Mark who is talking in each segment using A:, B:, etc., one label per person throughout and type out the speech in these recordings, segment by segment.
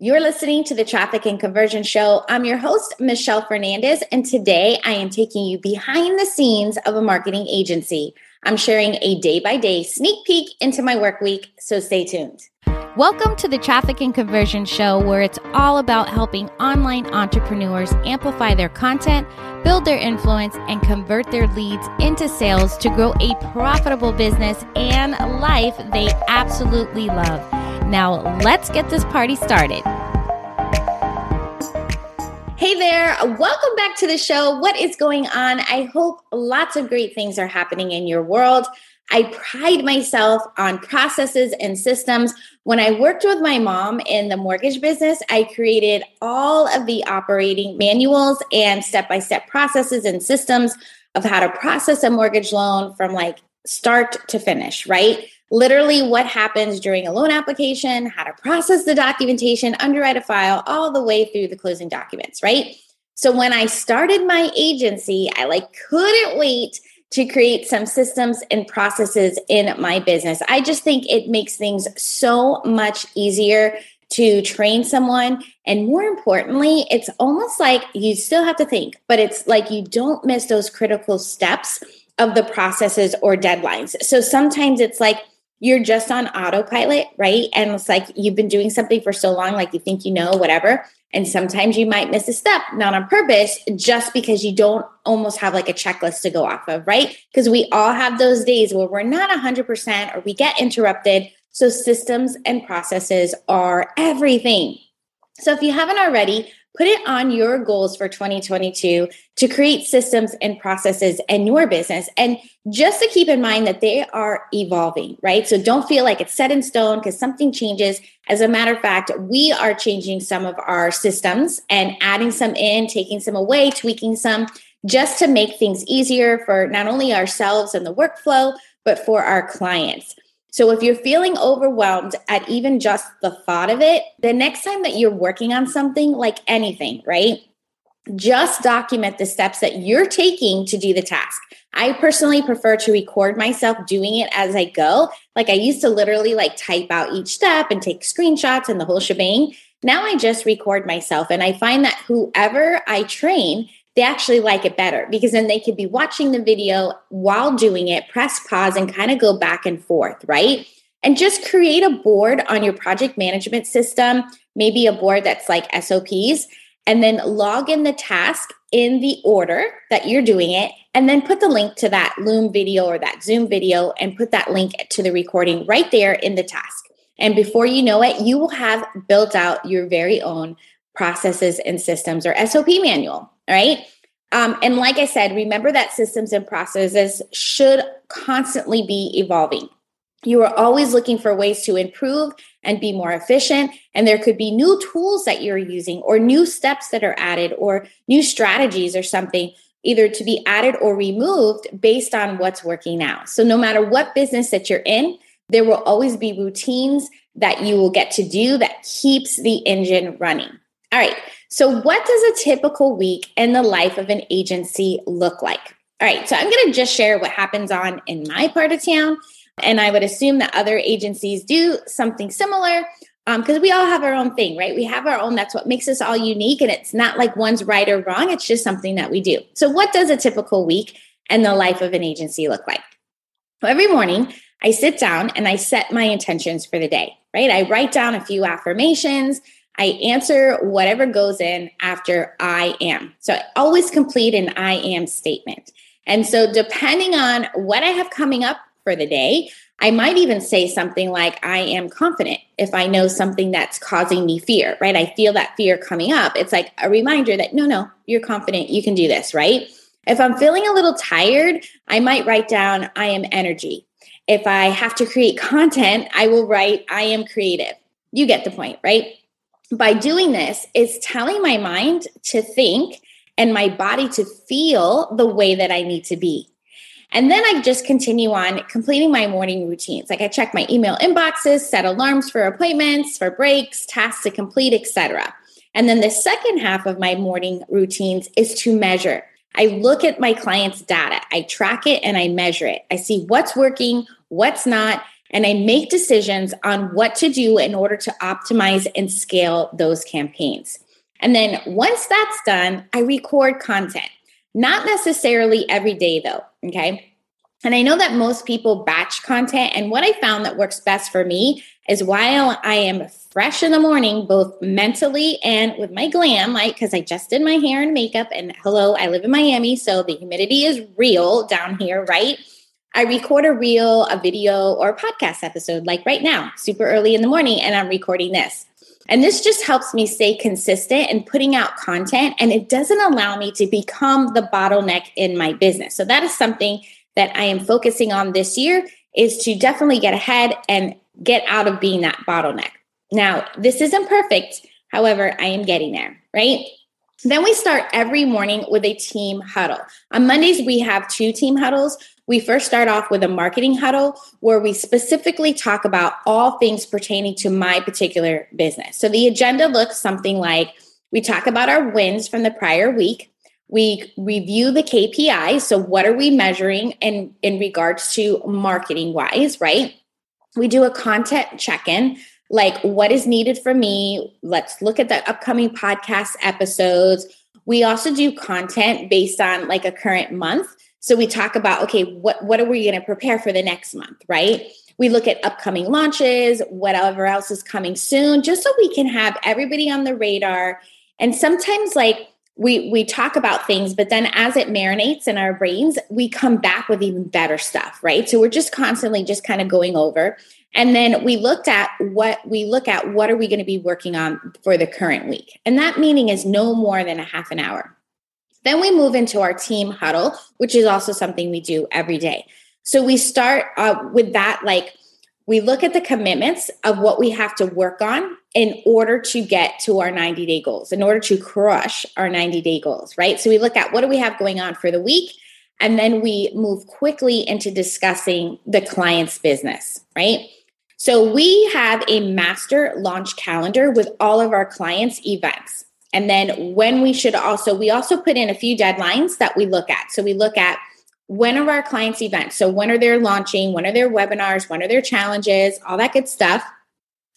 A: You're listening to the Traffic and Conversion Show. I'm your host, Michelle Fernandez, and today I am taking you behind the scenes of a marketing agency. I'm sharing a day by day sneak peek into my work week, so stay tuned. Welcome to the Traffic and Conversion Show, where it's all about helping online entrepreneurs amplify their content, build their influence, and convert their leads into sales to grow a profitable business and life they absolutely love. Now, let's get this party started. Hey there, welcome back to the show. What is going on? I hope lots of great things are happening in your world. I pride myself on processes and systems. When I worked with my mom in the mortgage business, I created all of the operating manuals and step by step processes and systems of how to process a mortgage loan from like start to finish, right? Literally, what happens during a loan application, how to process the documentation, underwrite a file, all the way through the closing documents, right? So when I started my agency, I like couldn't wait to create some systems and processes in my business. I just think it makes things so much easier to train someone. And more importantly, it's almost like you still have to think, but it's like you don't miss those critical steps of the processes or deadlines. So sometimes it's like, you're just on autopilot, right? And it's like you've been doing something for so long, like you think you know, whatever. And sometimes you might miss a step, not on purpose, just because you don't almost have like a checklist to go off of, right? Because we all have those days where we're not 100% or we get interrupted. So systems and processes are everything. So if you haven't already, put it on your goals for 2022 to create systems and processes in your business. And just to keep in mind that they are evolving, right? So don't feel like it's set in stone because something changes. As a matter of fact, we are changing some of our systems and adding some in, taking some away, tweaking some just to make things easier for not only ourselves and the workflow, but for our clients. So if you're feeling overwhelmed at even just the thought of it, the next time that you're working on something like anything, right? Just document the steps that you're taking to do the task. I personally prefer to record myself doing it as I go. Like I used to literally like type out each step and take screenshots and the whole shebang. Now I just record myself and I find that whoever I train they actually like it better because then they could be watching the video while doing it, press pause, and kind of go back and forth, right? And just create a board on your project management system, maybe a board that's like SOPs, and then log in the task in the order that you're doing it, and then put the link to that Loom video or that Zoom video and put that link to the recording right there in the task. And before you know it, you will have built out your very own processes and systems or SOP manual right? Um, and like I said, remember that systems and processes should constantly be evolving. You are always looking for ways to improve and be more efficient. And there could be new tools that you're using, or new steps that are added, or new strategies or something, either to be added or removed based on what's working now. So, no matter what business that you're in, there will always be routines that you will get to do that keeps the engine running. All right. So, what does a typical week in the life of an agency look like? All right. So, I'm going to just share what happens on in my part of town. And I would assume that other agencies do something similar because um, we all have our own thing, right? We have our own. That's what makes us all unique. And it's not like one's right or wrong. It's just something that we do. So, what does a typical week in the life of an agency look like? Well, every morning, I sit down and I set my intentions for the day, right? I write down a few affirmations. I answer whatever goes in after I am. So I always complete an I am statement. And so, depending on what I have coming up for the day, I might even say something like, I am confident if I know something that's causing me fear, right? I feel that fear coming up. It's like a reminder that, no, no, you're confident, you can do this, right? If I'm feeling a little tired, I might write down, I am energy. If I have to create content, I will write, I am creative. You get the point, right? By doing this is telling my mind to think and my body to feel the way that I need to be. And then I just continue on completing my morning routines. Like I check my email inboxes, set alarms for appointments, for breaks, tasks to complete, etc. And then the second half of my morning routines is to measure. I look at my clients' data, I track it and I measure it. I see what's working, what's not, and I make decisions on what to do in order to optimize and scale those campaigns. And then once that's done, I record content. Not necessarily every day though, okay? And I know that most people batch content. And what I found that works best for me is while I am fresh in the morning, both mentally and with my glam, like, because I just did my hair and makeup. And hello, I live in Miami, so the humidity is real down here, right? I record a reel, a video, or a podcast episode like right now, super early in the morning, and I'm recording this. And this just helps me stay consistent and putting out content, and it doesn't allow me to become the bottleneck in my business. So that is something that I am focusing on this year is to definitely get ahead and get out of being that bottleneck. Now, this isn't perfect. However, I am getting there, right? Then we start every morning with a team huddle. On Mondays, we have two team huddles. We first start off with a marketing huddle where we specifically talk about all things pertaining to my particular business. So the agenda looks something like we talk about our wins from the prior week. We review the KPI. So, what are we measuring in, in regards to marketing wise, right? We do a content check in, like what is needed for me. Let's look at the upcoming podcast episodes. We also do content based on like a current month. So we talk about, okay, what, what are we going to prepare for the next month, right? We look at upcoming launches, whatever else is coming soon, just so we can have everybody on the radar. And sometimes, like, we we talk about things but then as it marinates in our brains we come back with even better stuff right so we're just constantly just kind of going over and then we looked at what we look at what are we going to be working on for the current week and that meeting is no more than a half an hour then we move into our team huddle, which is also something we do every day. So we start uh, with that, like we look at the commitments of what we have to work on in order to get to our 90 day goals, in order to crush our 90 day goals, right? So we look at what do we have going on for the week, and then we move quickly into discussing the client's business, right? So we have a master launch calendar with all of our clients' events. And then when we should also, we also put in a few deadlines that we look at. So we look at when are our clients' events? So when are they launching? When are their webinars? When are their challenges? All that good stuff.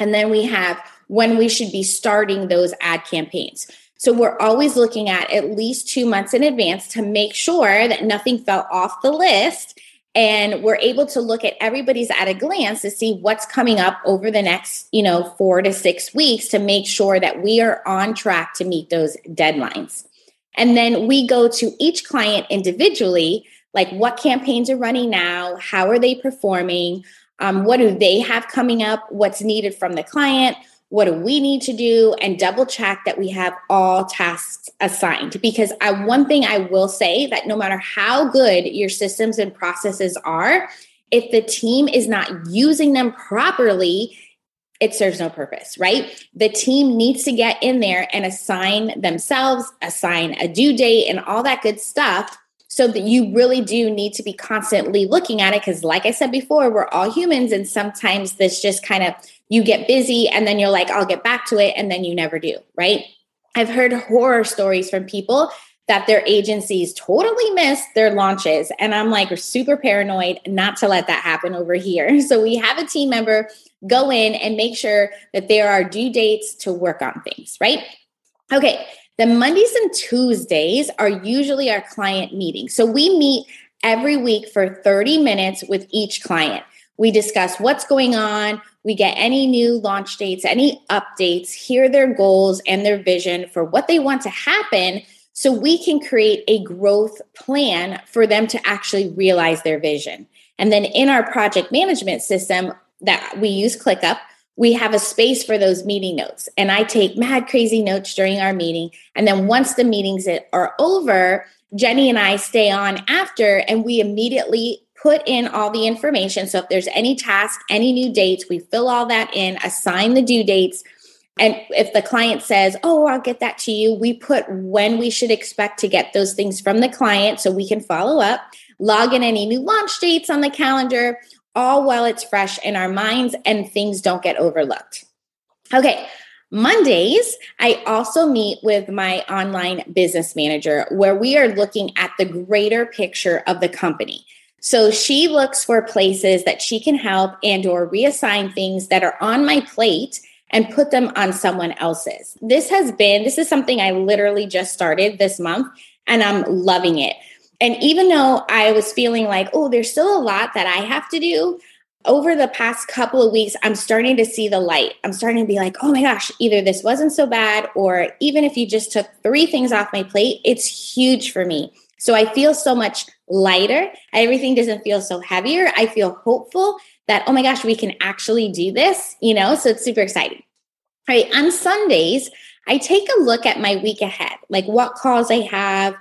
A: And then we have when we should be starting those ad campaigns. So we're always looking at at least two months in advance to make sure that nothing fell off the list and we're able to look at everybody's at a glance to see what's coming up over the next you know four to six weeks to make sure that we are on track to meet those deadlines. And then we go to each client individually like what campaigns are running now? How are they performing? Um, what do they have coming up? What's needed from the client what do we need to do and double check that we have all tasks assigned. Because I, one thing i will say that no matter how good your systems and processes are if the team is not using them properly it serves no purpose right? The team needs to get in there and assign themselves assign a due date and all that good stuff so that you really do need to be constantly looking at it. Because like i said before we're all humans and sometimes this just kind of you get busy and then you're like, I'll get back to it. And then you never do, right? I've heard horror stories from people that their agencies totally missed their launches. And I'm like super paranoid not to let that happen over here. So we have a team member go in and make sure that there are due dates to work on things, right? Okay. The Mondays and Tuesdays are usually our client meetings. So we meet every week for 30 minutes with each client. We discuss what's going on, we get any new launch dates, any updates, hear their goals and their vision for what they want to happen so we can create a growth plan for them to actually realize their vision. And then in our project management system that we use ClickUp, we have a space for those meeting notes. And I take mad crazy notes during our meeting. And then once the meetings are over, Jenny and I stay on after and we immediately put in all the information. So if there's any task, any new dates, we fill all that in, assign the due dates. And if the client says, Oh, I'll get that to you, we put when we should expect to get those things from the client so we can follow up, log in any new launch dates on the calendar, all while it's fresh in our minds and things don't get overlooked. Okay. Mondays, I also meet with my online business manager where we are looking at the greater picture of the company. So she looks for places that she can help and or reassign things that are on my plate and put them on someone else's. This has been this is something I literally just started this month and I'm loving it. And even though I was feeling like, oh, there's still a lot that I have to do, over the past couple of weeks, I'm starting to see the light. I'm starting to be like, oh my gosh, either this wasn't so bad, or even if you just took three things off my plate, it's huge for me. So I feel so much lighter. Everything doesn't feel so heavier. I feel hopeful that, oh my gosh, we can actually do this, you know? So it's super exciting. All right. On Sundays, I take a look at my week ahead, like what calls I have,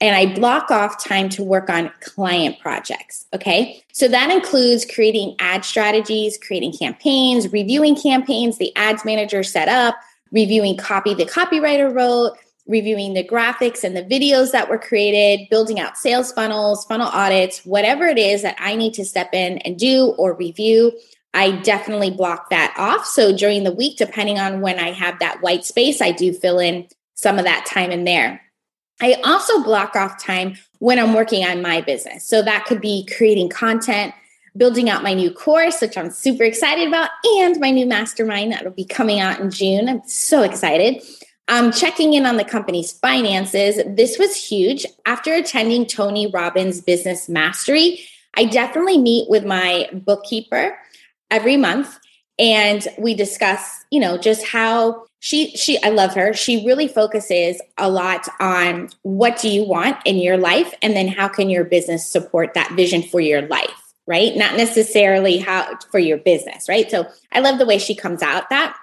A: and I block off time to work on client projects. Okay. So that includes creating ad strategies, creating campaigns, reviewing campaigns the ads manager set up, reviewing copy the copywriter wrote, reviewing the graphics and the videos that were created, building out sales funnels, funnel audits, whatever it is that I need to step in and do or review. I definitely block that off. So during the week, depending on when I have that white space, I do fill in some of that time in there. I also block off time when I'm working on my business. So that could be creating content, building out my new course, which I'm super excited about, and my new mastermind that'll be coming out in June. I'm so excited. Um, checking in on the company's finances. This was huge. After attending Tony Robbins Business Mastery, I definitely meet with my bookkeeper every month and we discuss, you know, just how she she I love her. She really focuses a lot on what do you want in your life and then how can your business support that vision for your life, right? Not necessarily how for your business, right? So I love the way she comes out that.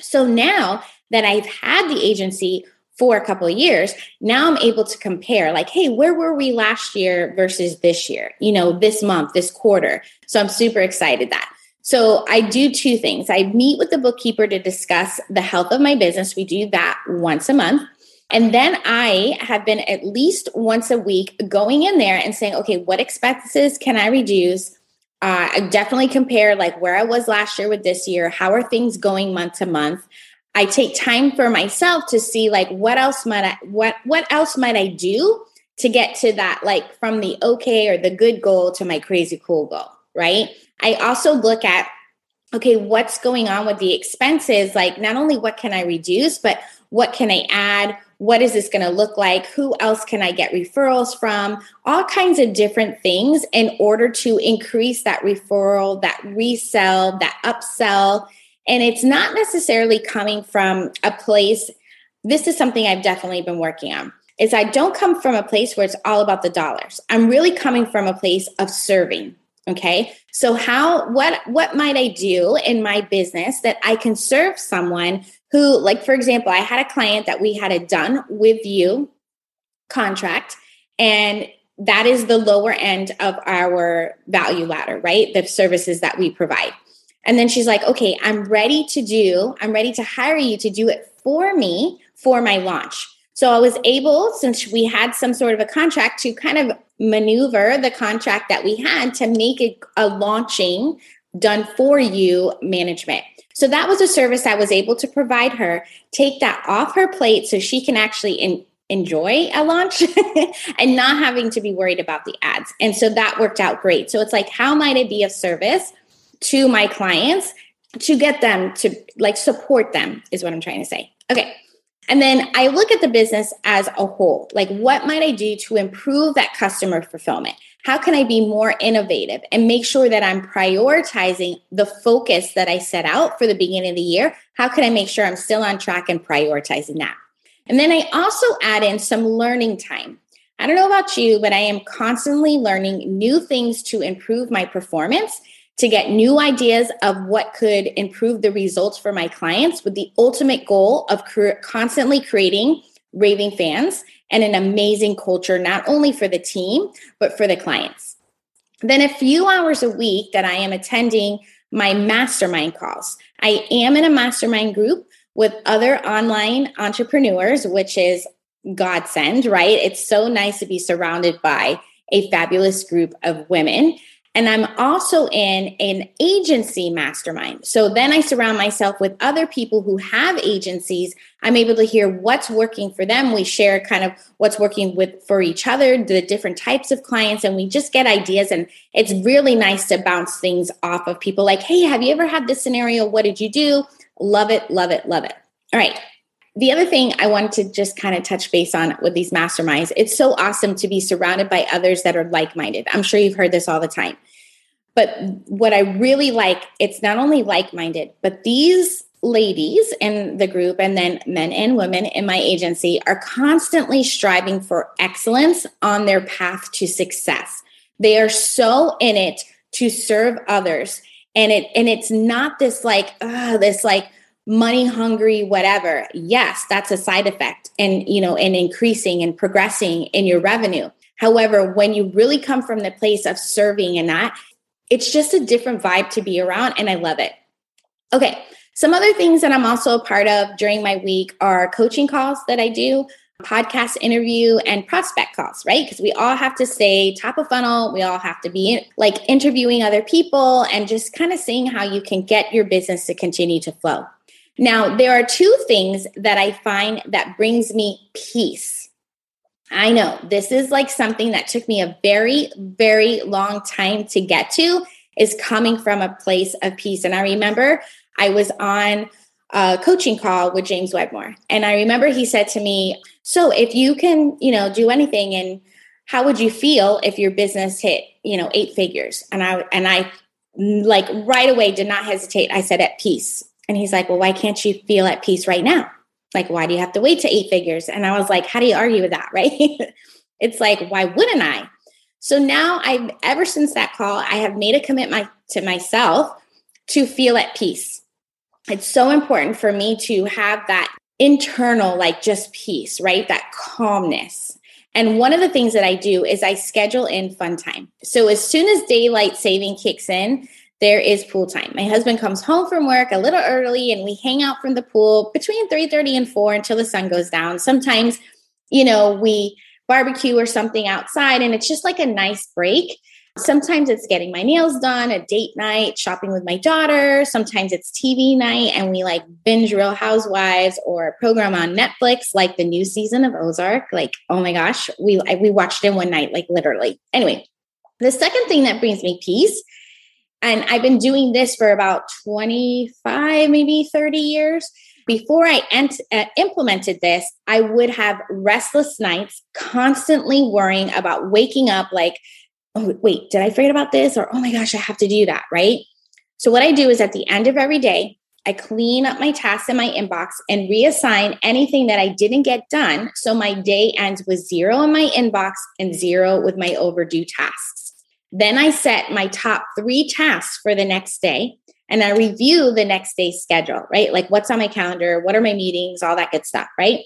A: So now that I've had the agency for a couple of years, now I'm able to compare like, hey, where were we last year versus this year? You know, this month, this quarter. So I'm super excited that. So I do two things. I meet with the bookkeeper to discuss the health of my business. We do that once a month. And then I have been at least once a week going in there and saying, okay, what expenses can I reduce? Uh, I definitely compare like where I was last year with this year. How are things going month to month? I take time for myself to see like what else might I what what else might I do to get to that like from the okay or the good goal to my crazy cool goal, right? I also look at okay, what's going on with the expenses? Like, not only what can I reduce, but what can I add? What is this going to look like? Who else can I get referrals from? All kinds of different things in order to increase that referral, that resell, that upsell. And it's not necessarily coming from a place. This is something I've definitely been working on. Is I don't come from a place where it's all about the dollars. I'm really coming from a place of serving, Okay. So how what what might I do in my business that I can serve someone who like for example, I had a client that we had a done with you contract and that is the lower end of our value ladder, right? The services that we provide. And then she's like, "Okay, I'm ready to do I'm ready to hire you to do it for me for my launch." So I was able, since we had some sort of a contract, to kind of maneuver the contract that we had to make it a launching done for you management. So that was a service I was able to provide her, take that off her plate so she can actually in, enjoy a launch and not having to be worried about the ads. And so that worked out great. So it's like, how might I be of service to my clients to get them to like support them, is what I'm trying to say. Okay. And then I look at the business as a whole. Like, what might I do to improve that customer fulfillment? How can I be more innovative and make sure that I'm prioritizing the focus that I set out for the beginning of the year? How can I make sure I'm still on track and prioritizing that? And then I also add in some learning time. I don't know about you, but I am constantly learning new things to improve my performance to get new ideas of what could improve the results for my clients with the ultimate goal of cre- constantly creating raving fans and an amazing culture, not only for the team, but for the clients. Then a few hours a week that I am attending my mastermind calls. I am in a mastermind group with other online entrepreneurs, which is godsend, right? It's so nice to be surrounded by a fabulous group of women And I'm also in an agency mastermind. So then I surround myself with other people who have agencies. I'm able to hear what's working for them. We share kind of what's working with for each other, the different types of clients, and we just get ideas. And it's really nice to bounce things off of people like, hey, have you ever had this scenario? What did you do? Love it, love it, love it. All right. The other thing I wanted to just kind of touch base on with these masterminds, it's so awesome to be surrounded by others that are like minded. I'm sure you've heard this all the time. But what I really like, it's not only like minded, but these ladies in the group and then men and women in my agency are constantly striving for excellence on their path to success. They are so in it to serve others. And it and it's not this like, uh, this like money hungry whatever yes that's a side effect and you know and increasing and progressing in your revenue however when you really come from the place of serving and that it's just a different vibe to be around and I love it. Okay, some other things that I'm also a part of during my week are coaching calls that I do, podcast interview, and prospect calls, right? Because we all have to stay top of funnel. We all have to be like interviewing other people and just kind of seeing how you can get your business to continue to flow. Now, there are two things that I find that brings me peace I know this is like something that took me a very, very long time to get to, is coming from a place of peace. And I remember I was on a coaching call with James Wedmore. And I remember he said to me, So if you can, you know, do anything and how would you feel if your business hit, you know, eight figures? And I and I like right away did not hesitate. I said at peace. And he's like, Well, why can't you feel at peace right now? like why do you have to wait to eight figures? And i was like how do you argue with that? Right? It's like why wouldn't i? So now i've ever since that call i have made a commitment to myself to feel at peace. It's so important for me to have that internal like just peace right? That calmness. And one of the things that i do is i schedule in fun time. So as soon as daylight saving kicks in there is pool time. My husband comes home from work a little early and we hang out from the pool between 3:30 and 4 until the sun goes down. Sometimes, you know, we barbecue or something outside and it's just like a nice break. Sometimes it's getting my nails done, a date night, shopping with my daughter. Sometimes it's TV night and we like binge Real Housewives or a program on Netflix like the new season of Ozark. Like, oh my gosh, we we watched it one night like literally. Anyway, the second thing that brings me peace and I've been doing this for about 25, maybe 30 years. Before I ent- uh, implemented this, I would have restless nights, constantly worrying about waking up like, oh, wait, did I forget about this? Or, oh my gosh, I have to do that, right? So, what I do is at the end of every day, I clean up my tasks in my inbox and reassign anything that I didn't get done. So my day ends with zero in my inbox and zero with my overdue tasks. Then I set my top three tasks for the next day and I review the next day's schedule, right? Like what's on my calendar, what are my meetings, all that good stuff, right?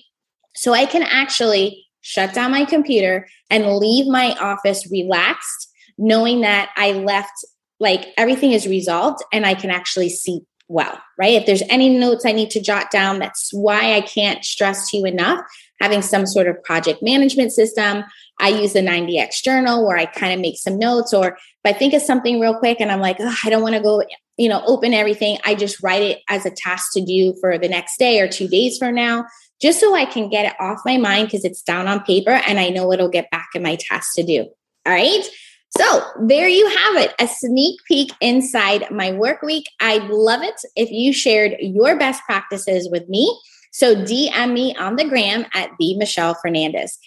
A: So I can actually shut down my computer and leave my office relaxed, knowing that I left like everything is resolved and I can actually see well, right? If there's any notes I need to jot down, that's why I can't stress you enough having some sort of project management system. I use the 90X journal where I kind of make some notes, or if I think of something real quick and I'm like, oh, I don't want to go, you know, open everything, I just write it as a task to do for the next day or two days from now, just so I can get it off my mind because it's down on paper and I know it'll get back in my task to do. All right. So there you have it, a sneak peek inside my work week. I'd love it if you shared your best practices with me. So DM me on the gram at the Michelle Fernandez.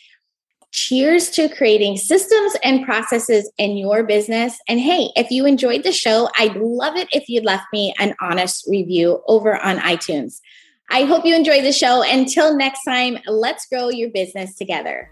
A: Cheers to creating systems and processes in your business. And hey, if you enjoyed the show, I'd love it if you left me an honest review over on iTunes. I hope you enjoyed the show. Until next time, let's grow your business together.